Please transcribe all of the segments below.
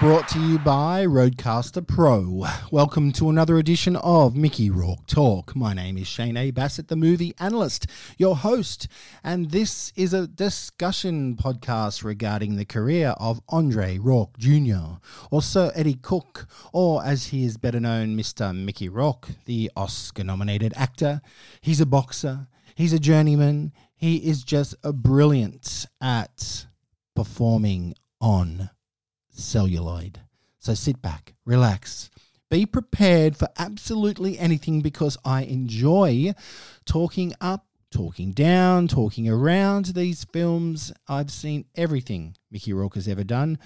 brought to you by Roadcaster Pro. Welcome to another edition of Mickey Rourke Talk. My name is Shane A. Bassett, the movie analyst, your host, and this is a discussion podcast regarding the career of Andre Rourke Jr., or Sir Eddie Cook, or as he is better known, Mr. Mickey Rourke, the Oscar nominated actor. He's a boxer, he's a journeyman, he is just a brilliant at performing on celluloid. So sit back, relax, be prepared for absolutely anything because I enjoy talking up, talking down, talking around these films. I've seen everything Mickey Rourke has ever done.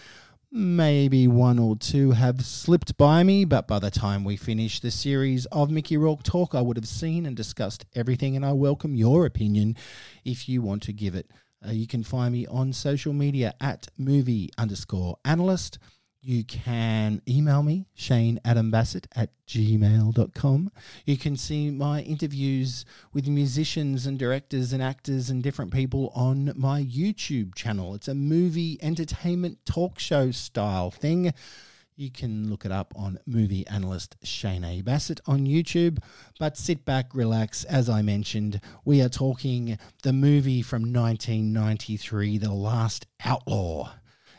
Maybe one or two have slipped by me, but by the time we finish the series of Mickey Rourke Talk, I would have seen and discussed everything, and I welcome your opinion if you want to give it uh, you can find me on social media at movie underscore analyst. You can email me, Shane Adam Bassett at gmail.com. You can see my interviews with musicians and directors and actors and different people on my YouTube channel. It's a movie entertainment talk show style thing. You can look it up on movie analyst Shane A. Bassett on YouTube. But sit back, relax. As I mentioned, we are talking the movie from 1993, The Last Outlaw.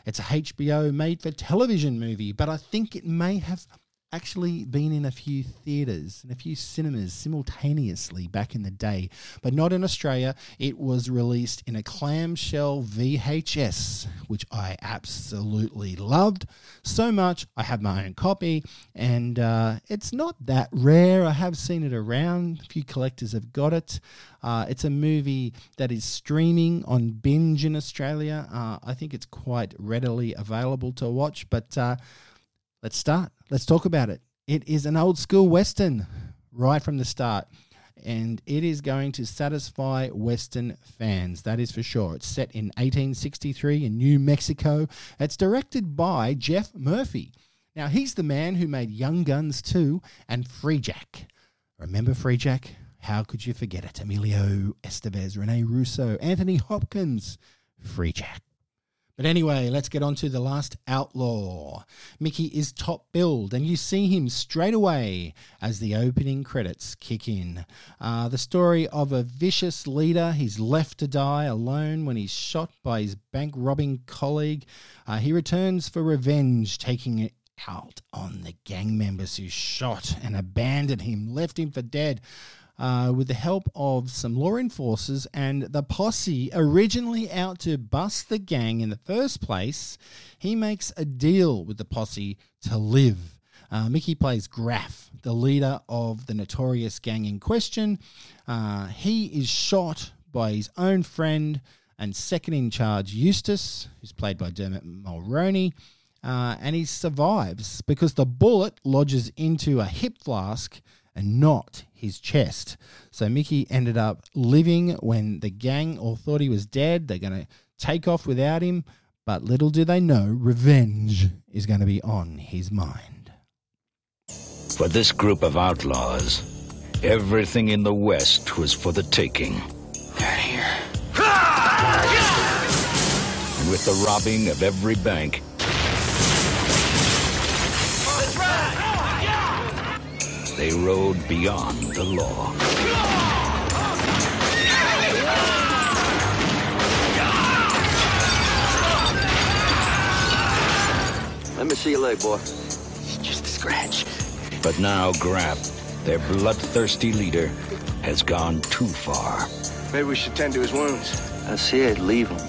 It's a HBO made for television movie, but I think it may have actually been in a few theatres and a few cinemas simultaneously back in the day, but not in Australia. It was released in a clamshell VHS, which I absolutely loved so much. I have my own copy, and uh, it's not that rare. I have seen it around, a few collectors have got it. Uh, it's a movie that is streaming on Binge in Australia. Uh, I think it's quite readily available to watch, but uh, let's start. Let's talk about it. It is an old school Western right from the start. And it is going to satisfy Western fans, that is for sure. It's set in 1863 in New Mexico. It's directed by Geoff Murphy. Now, he's the man who made Young Guns 2 and Freejack. Remember Freejack? How could you forget it? Emilio Estevez, Rene Russo, Anthony Hopkins, Freejack. But anyway, let's get on to The Last Outlaw. Mickey is top billed, and you see him straight away as the opening credits kick in. Uh, the story of a vicious leader. He's left to die alone when he's shot by his bank robbing colleague. Uh, he returns for revenge, taking it out on the gang members who shot and abandoned him, left him for dead uh, with the help of some law enforcers and the posse originally out to bust the gang in the first place, he makes a deal with the posse to live. Uh, Mickey plays Graff, the leader of the notorious gang in question. Uh, he is shot by his own friend and second in charge, Eustace, who's played by Dermot Mulroney. Uh, and he survives because the bullet lodges into a hip flask and not his chest. So Mickey ended up living when the gang all thought he was dead. They're going to take off without him. But little do they know, revenge is going to be on his mind. For this group of outlaws, everything in the West was for the taking. Out here. And with the robbing of every bank, they rode beyond the law. Let me see your leg, boy. It's just a scratch. But now Graff, their bloodthirsty leader, has gone too far. Maybe we should tend to his wounds. I said leave him.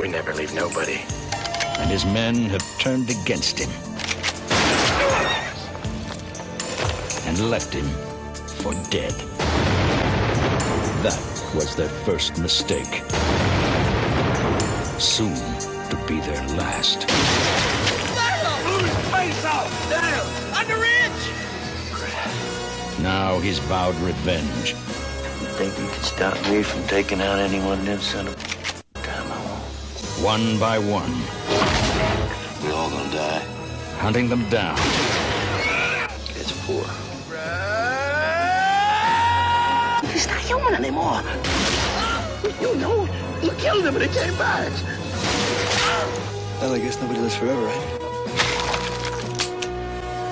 We never leave nobody. And his men have turned against him. And left him for dead. That was their first mistake. Soon to be their last. Now he's vowed revenge. You think you can stop me from taking out anyone then, son of a time I won't. One by one, We're all gonna die. hunting them down. It's four. Anymore. You know, you killed him and he came back. Well, I guess nobody lives forever, right?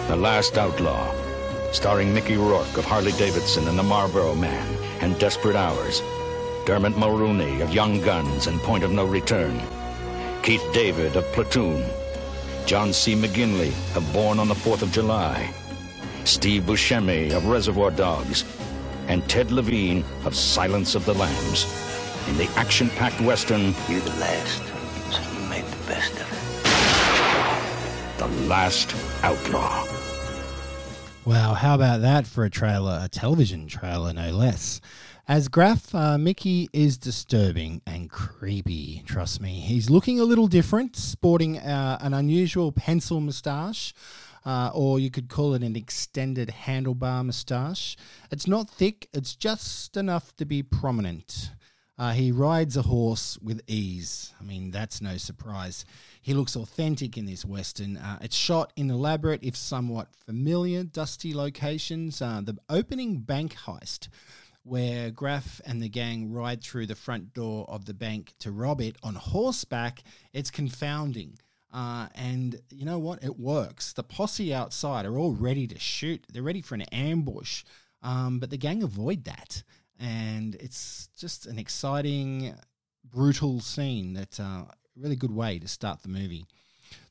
The Last Outlaw, starring Mickey Rourke of Harley Davidson and the Marlboro Man and Desperate Hours, Dermot Mulroney of Young Guns and Point of No Return, Keith David of Platoon, John C. McGinley of Born on the Fourth of July, Steve Buscemi of Reservoir Dogs, and Ted Levine of Silence of the Lambs in the action-packed western You're the last, so you make the best of it. The Last Outlaw. Wow, how about that for a trailer, a television trailer, no less? As Graff, uh, Mickey is disturbing and creepy, trust me. He's looking a little different, sporting uh, an unusual pencil moustache, uh, or you could call it an extended handlebar moustache. It's not thick, it's just enough to be prominent. Uh, he rides a horse with ease. I mean, that's no surprise. He looks authentic in this Western. Uh, it's shot in elaborate, if somewhat familiar, dusty locations. Uh, the opening bank heist, where Graff and the gang ride through the front door of the bank to rob it on horseback, it's confounding. Uh, and you know what? It works. The posse outside are all ready to shoot, they're ready for an ambush. Um, but the gang avoid that and it's just an exciting, brutal scene that's uh, really good way to start the movie.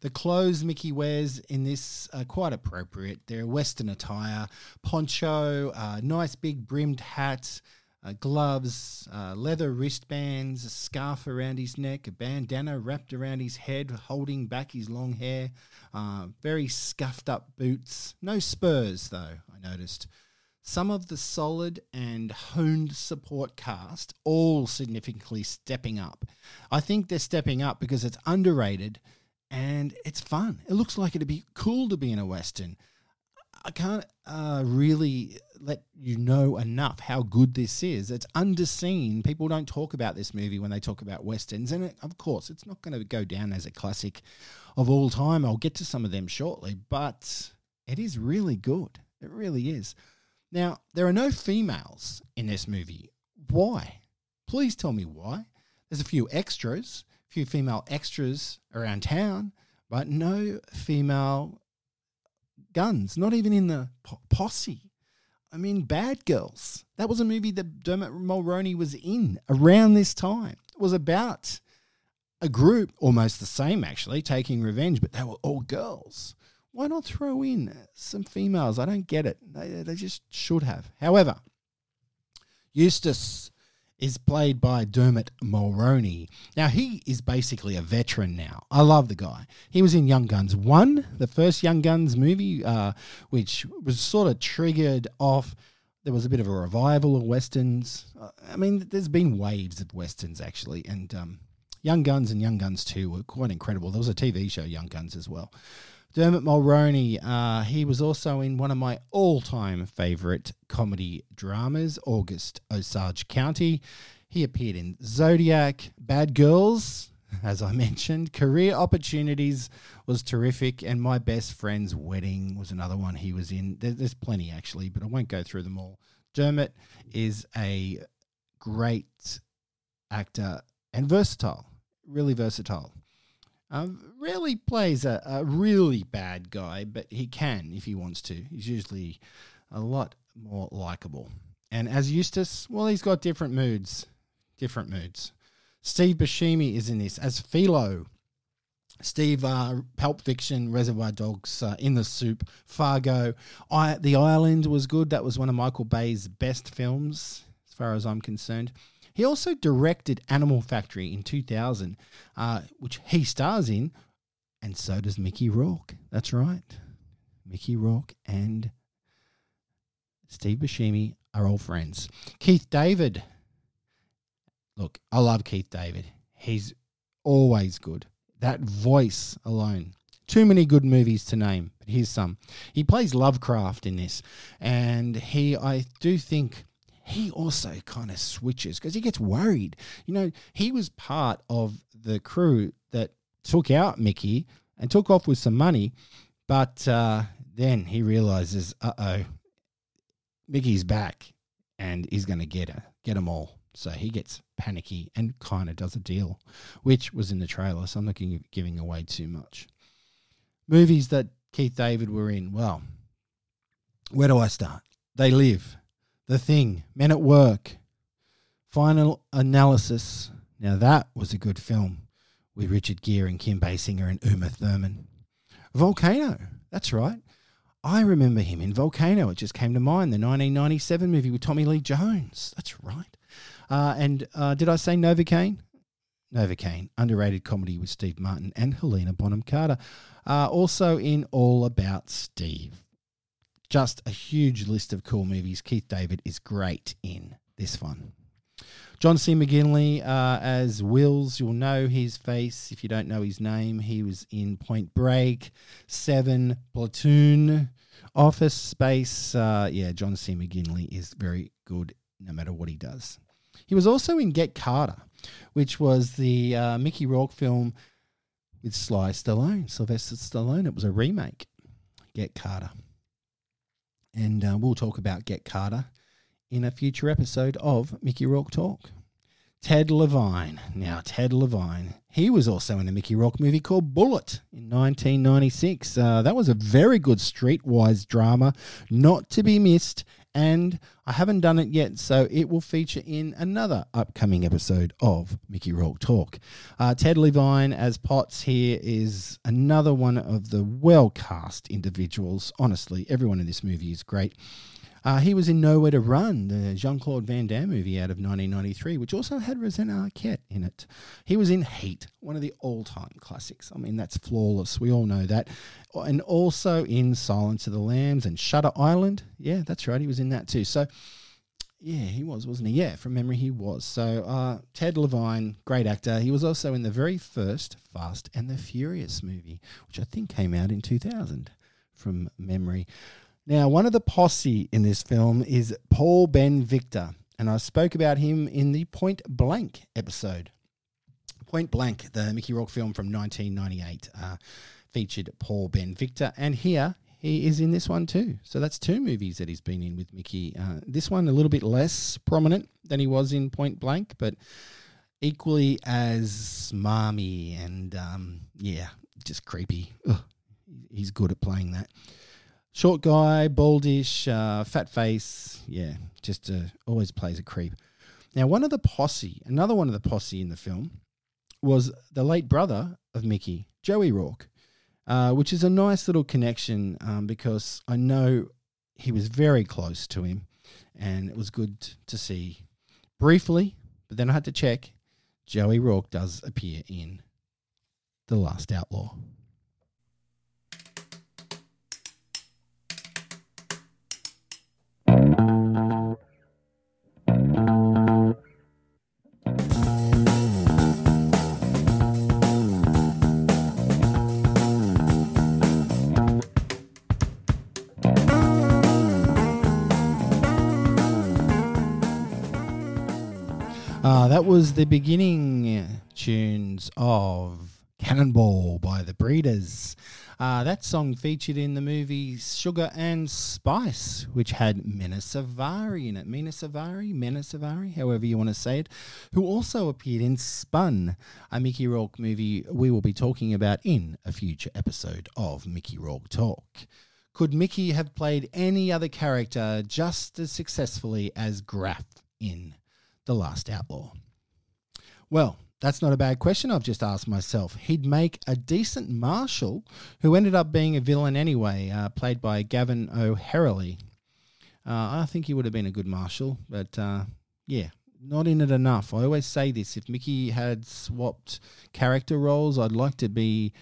The clothes Mickey wears in this are quite appropriate. They're Western attire, poncho, uh, nice big brimmed hat, uh, gloves, uh, leather wristbands, a scarf around his neck, a bandana wrapped around his head, holding back his long hair, uh, very scuffed up boots. No spurs, though, I noticed some of the solid and honed support cast all significantly stepping up. I think they're stepping up because it's underrated and it's fun. It looks like it'd be cool to be in a Western. I can't uh, really let you know enough how good this is. It's underseen. People don't talk about this movie when they talk about Westerns. And it, of course, it's not going to go down as a classic of all time. I'll get to some of them shortly, but it is really good. It really is. Now, there are no females in this movie. Why? Please tell me why. There's a few extras, a few female extras around town, but no female guns, not even in the po- posse. I mean, Bad Girls. That was a movie that Dermot Mulroney was in around this time. It was about a group, almost the same actually, taking revenge, but they were all girls why not throw in some females? I don't get it. They, they just should have. However, Eustace is played by Dermot Mulroney. Now, he is basically a veteran now. I love the guy. He was in Young Guns 1, the first Young Guns movie, uh, which was sort of triggered off. There was a bit of a revival of Westerns. Uh, I mean, there's been waves of Westerns, actually. And um, Young Guns and Young Guns 2 were quite incredible. There was a TV show, Young Guns, as well. Dermot Mulroney, uh, he was also in one of my all time favourite comedy dramas, August Osage County. He appeared in Zodiac, Bad Girls, as I mentioned. Career Opportunities was terrific, and My Best Friend's Wedding was another one he was in. There's plenty, actually, but I won't go through them all. Dermot is a great actor and versatile, really versatile. Um, rarely plays a, a really bad guy, but he can if he wants to. He's usually a lot more likable. And as Eustace, well, he's got different moods. Different moods. Steve Buscemi is in this as Philo. Steve, uh, Pulp Fiction, Reservoir Dogs, uh, In the Soup, Fargo. I, the Island was good. That was one of Michael Bay's best films, as far as I'm concerned. He also directed Animal Factory in 2000, uh, which he stars in, and so does Mickey Rourke. That's right. Mickey Rourke and Steve Buscemi are all friends. Keith David. Look, I love Keith David. He's always good. That voice alone. Too many good movies to name, but here's some. He plays Lovecraft in this, and he, I do think, he also kind of switches because he gets worried. You know, he was part of the crew that took out Mickey and took off with some money, but uh, then he realizes, uh oh, Mickey's back and he's going to get her, get them all. So he gets panicky and kind of does a deal, which was in the trailer, so I'm not giving, giving away too much. Movies that Keith David were in, well, where do I start? They Live, The Thing, Men at Work, Final Analysis. Now that was a good film with Richard Gere and Kim Basinger and Uma Thurman. Volcano, that's right. I remember him in Volcano. It just came to mind. The 1997 movie with Tommy Lee Jones. That's right. Uh, and uh, did I say Novocaine? Novocaine, underrated comedy with Steve Martin and Helena Bonham Carter. Uh, also in All About Steve. Just a huge list of cool movies. Keith David is great in this one. John C. McGinley uh, as Wills. You'll know his face if you don't know his name. He was in Point Break, Seven, Platoon, Office Space. Uh, yeah, John C. McGinley is very good no matter what he does. He was also in Get Carter, which was the uh, Mickey Rourke film with Sly Stallone, Sylvester Stallone. It was a remake, Get Carter. And uh, we'll talk about Get Carter in a future episode of Mickey Rourke Talk. Ted Levine. Now, Ted Levine, he was also in a Mickey Rourke movie called Bullet in 1996. Uh, that was a very good streetwise drama, not to be missed. And I haven't done it yet, so it will feature in another upcoming episode of Mickey Rourke Talk. Uh, Ted Levine as Potts here is another one of the well cast individuals. Honestly, everyone in this movie is great. Uh, he was in Nowhere to Run, the Jean Claude Van Damme movie out of 1993, which also had Rosanna Arquette in it. He was in Heat, one of the all time classics. I mean, that's flawless. We all know that. And also in Silence of the Lambs and Shutter Island. Yeah, that's right. He was in that too. So, yeah, he was, wasn't he? Yeah, from memory, he was. So, uh, Ted Levine, great actor. He was also in the very first Fast and the Furious movie, which I think came out in 2000 from memory. Now, one of the posse in this film is Paul Ben Victor, and I spoke about him in the Point Blank episode. Point Blank, the Mickey Rourke film from 1998, uh, featured Paul Ben Victor, and here he is in this one too. So that's two movies that he's been in with Mickey. Uh, this one a little bit less prominent than he was in Point Blank, but equally as marmy and um, yeah, just creepy. Ugh, he's good at playing that. Short guy, baldish, uh, fat face. Yeah, just uh, always plays a creep. Now, one of the posse, another one of the posse in the film, was the late brother of Mickey, Joey Rourke, uh, which is a nice little connection um, because I know he was very close to him, and it was good to see briefly. But then I had to check. Joey Rourke does appear in The Last Outlaw. That was the beginning tunes of Cannonball by the Breeders. Uh, that song featured in the movie Sugar and Spice, which had Mena Suvari in it. Mena Suvari, Mena Suvari, however you want to say it, who also appeared in Spun, a Mickey Rourke movie we will be talking about in a future episode of Mickey Rourke Talk. Could Mickey have played any other character just as successfully as Graff in The Last Outlaw? Well, that's not a bad question I've just asked myself. He'd make a decent marshal who ended up being a villain anyway, uh, played by Gavin O'Herlihy. Uh, I think he would have been a good marshal, but uh, yeah, not in it enough. I always say this: if Mickey had swapped character roles, I'd like to be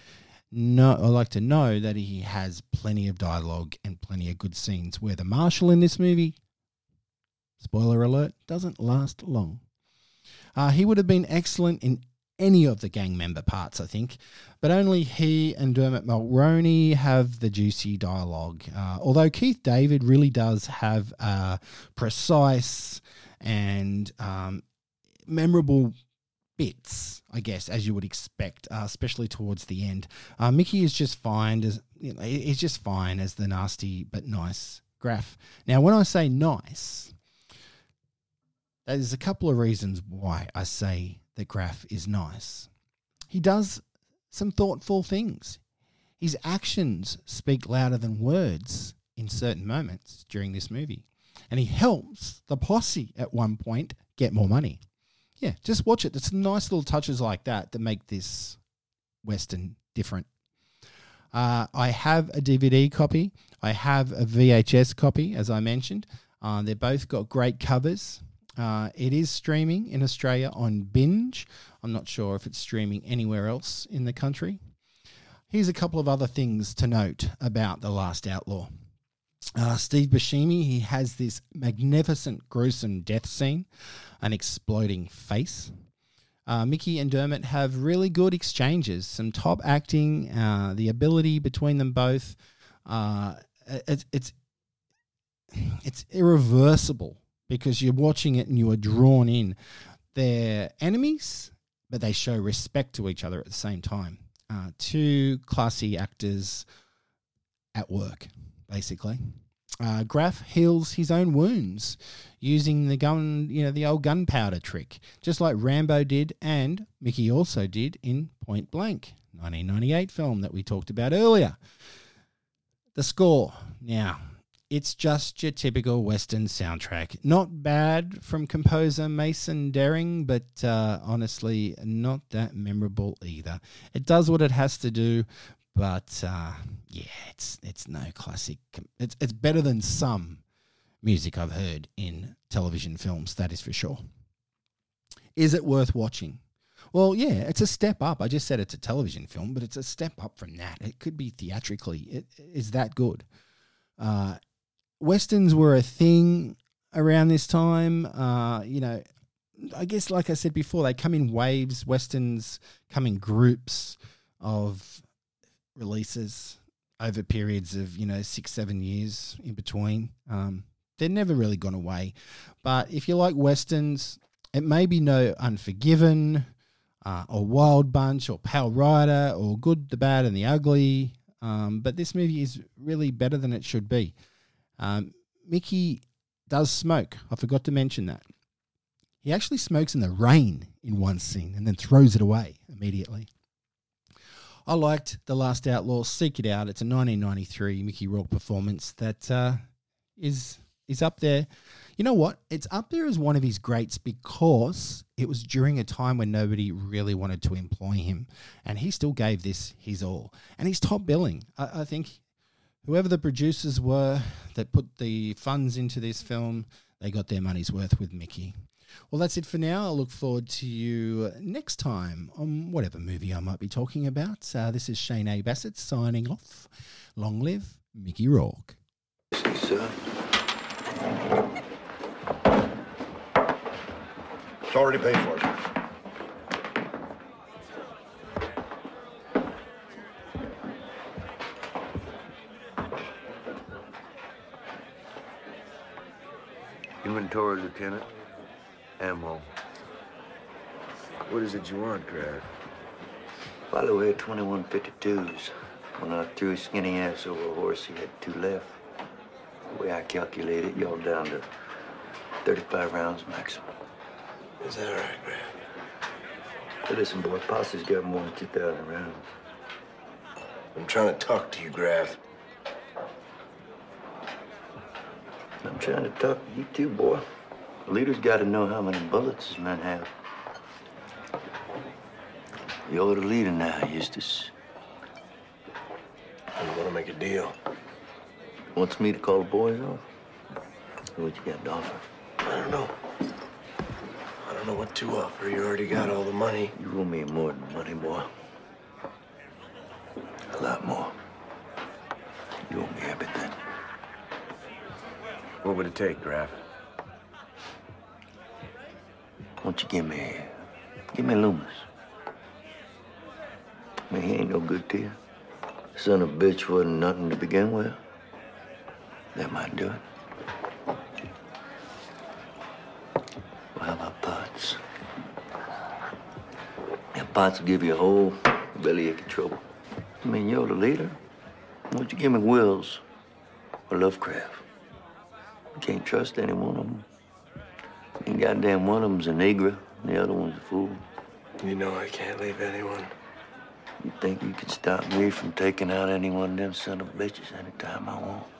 no, I'd like to know that he has plenty of dialogue and plenty of good scenes. Where the marshal in this movie, spoiler alert, doesn't last long. Uh, he would have been excellent in any of the gang member parts, I think, but only he and Dermot Mulroney have the juicy dialogue. Uh, although Keith David really does have a precise and um, memorable bits, I guess, as you would expect, uh, especially towards the end. Uh, Mickey is just fine as you know, he's just fine as the nasty but nice Graff. Now, when I say nice, There's a couple of reasons why I say that Graff is nice. He does some thoughtful things. His actions speak louder than words in certain moments during this movie. And he helps the posse at one point get more money. Yeah, just watch it. It's nice little touches like that that make this Western different. Uh, I have a DVD copy. I have a VHS copy, as I mentioned. Uh, they're both got great covers. Uh, it is streaming in Australia on Binge. I'm not sure if it's streaming anywhere else in the country. Here's a couple of other things to note about The Last Outlaw. Uh, Steve Buscemi, he has this magnificent, gruesome death scene, an exploding face. Uh, Mickey and Dermot have really good exchanges, some top acting, uh, the ability between them both. Uh, it, it's it's irreversible because you're watching it and you are drawn in. They're enemies, but they show respect to each other at the same time. Uh, two classy actors at work, basically. Uh, Graff heals his own wounds using the gun, you know, the old gunpowder trick, just like Rambo did and Mickey also did in Point Blank, 1998 film that we talked about earlier. The score. Now, it's just your typical Western soundtrack. Not bad from composer Mason Daring, but uh, honestly, not that memorable either. It does what it has to do, but uh, yeah, it's it's no classic. It's it's better than some music I've heard in television films. That is for sure. Is it worth watching? Well, yeah, it's a step up. I just said it's a television film, but it's a step up from that. It could be theatrically. It is that good. Uh, westerns were a thing around this time. Uh, you know, I guess, like I said before, they come in waves. Westerns come in groups of releases over periods of you know six, seven years in between. Um, they're never really gone away. But if you like westerns, it may be no Unforgiven, uh, or Wild Bunch, or Pale Rider, or Good, the Bad, and the Ugly. Um, but this movie is really better than it should be. Um, Mickey does smoke. I forgot to mention that. He actually smokes in the rain in one scene and then throws it away immediately. I liked The Last Outlaw. Seek it out. It's a 1993 Mickey Rourke performance that uh, is is up there. You know what? It's up there as one of his greats because it was during a time when nobody really wanted to employ him, and he still gave this his all. And he's top billing. I, I think whoever the producers were that put the funds into this film, they got their money's worth with Mickey. Well, that's it for now. I'll look forward to you next time on whatever movie I might be talking about. Uh, this is Shane A. Bassett signing off. Long live Mickey Rourke. Sir, It's already paid for. Inventory, Lieutenant. Ammo. What is it you want, Graff? the way, 2152s. When I threw his skinny ass over a horse, he had two left. The way I calculate it, y'all down to 35 rounds maximum. Is that all right, Graff? Hey, listen, boy, Posse's got more than 2,000 rounds. I'm trying to talk to you, Graff. I'm trying to talk to you too, boy. The leader's got to know how many bullets his men have. You're the leader now, Eustace. I want to make a deal. Wants me to call the boys off? What you got to offer? I don't know. I don't know what to offer. You already got all the money. You owe me more than money, boy. A lot more. You owe me everything. What would it take, Graff? Won't you give me, give me Loomis? I mean, he ain't no good to you. Son of a bitch wasn't nothing to begin with. That might do it. Well, how about Potts? Yeah, Potts will give you a whole bellyache of trouble. I mean, you're the leader. Won't you give me Wills or Lovecraft? Can't trust any one of them. And goddamn one of them's a Negra, and the other one's a fool. You know I can't leave anyone. You think you can stop me from taking out any one of them son of bitches anytime I want?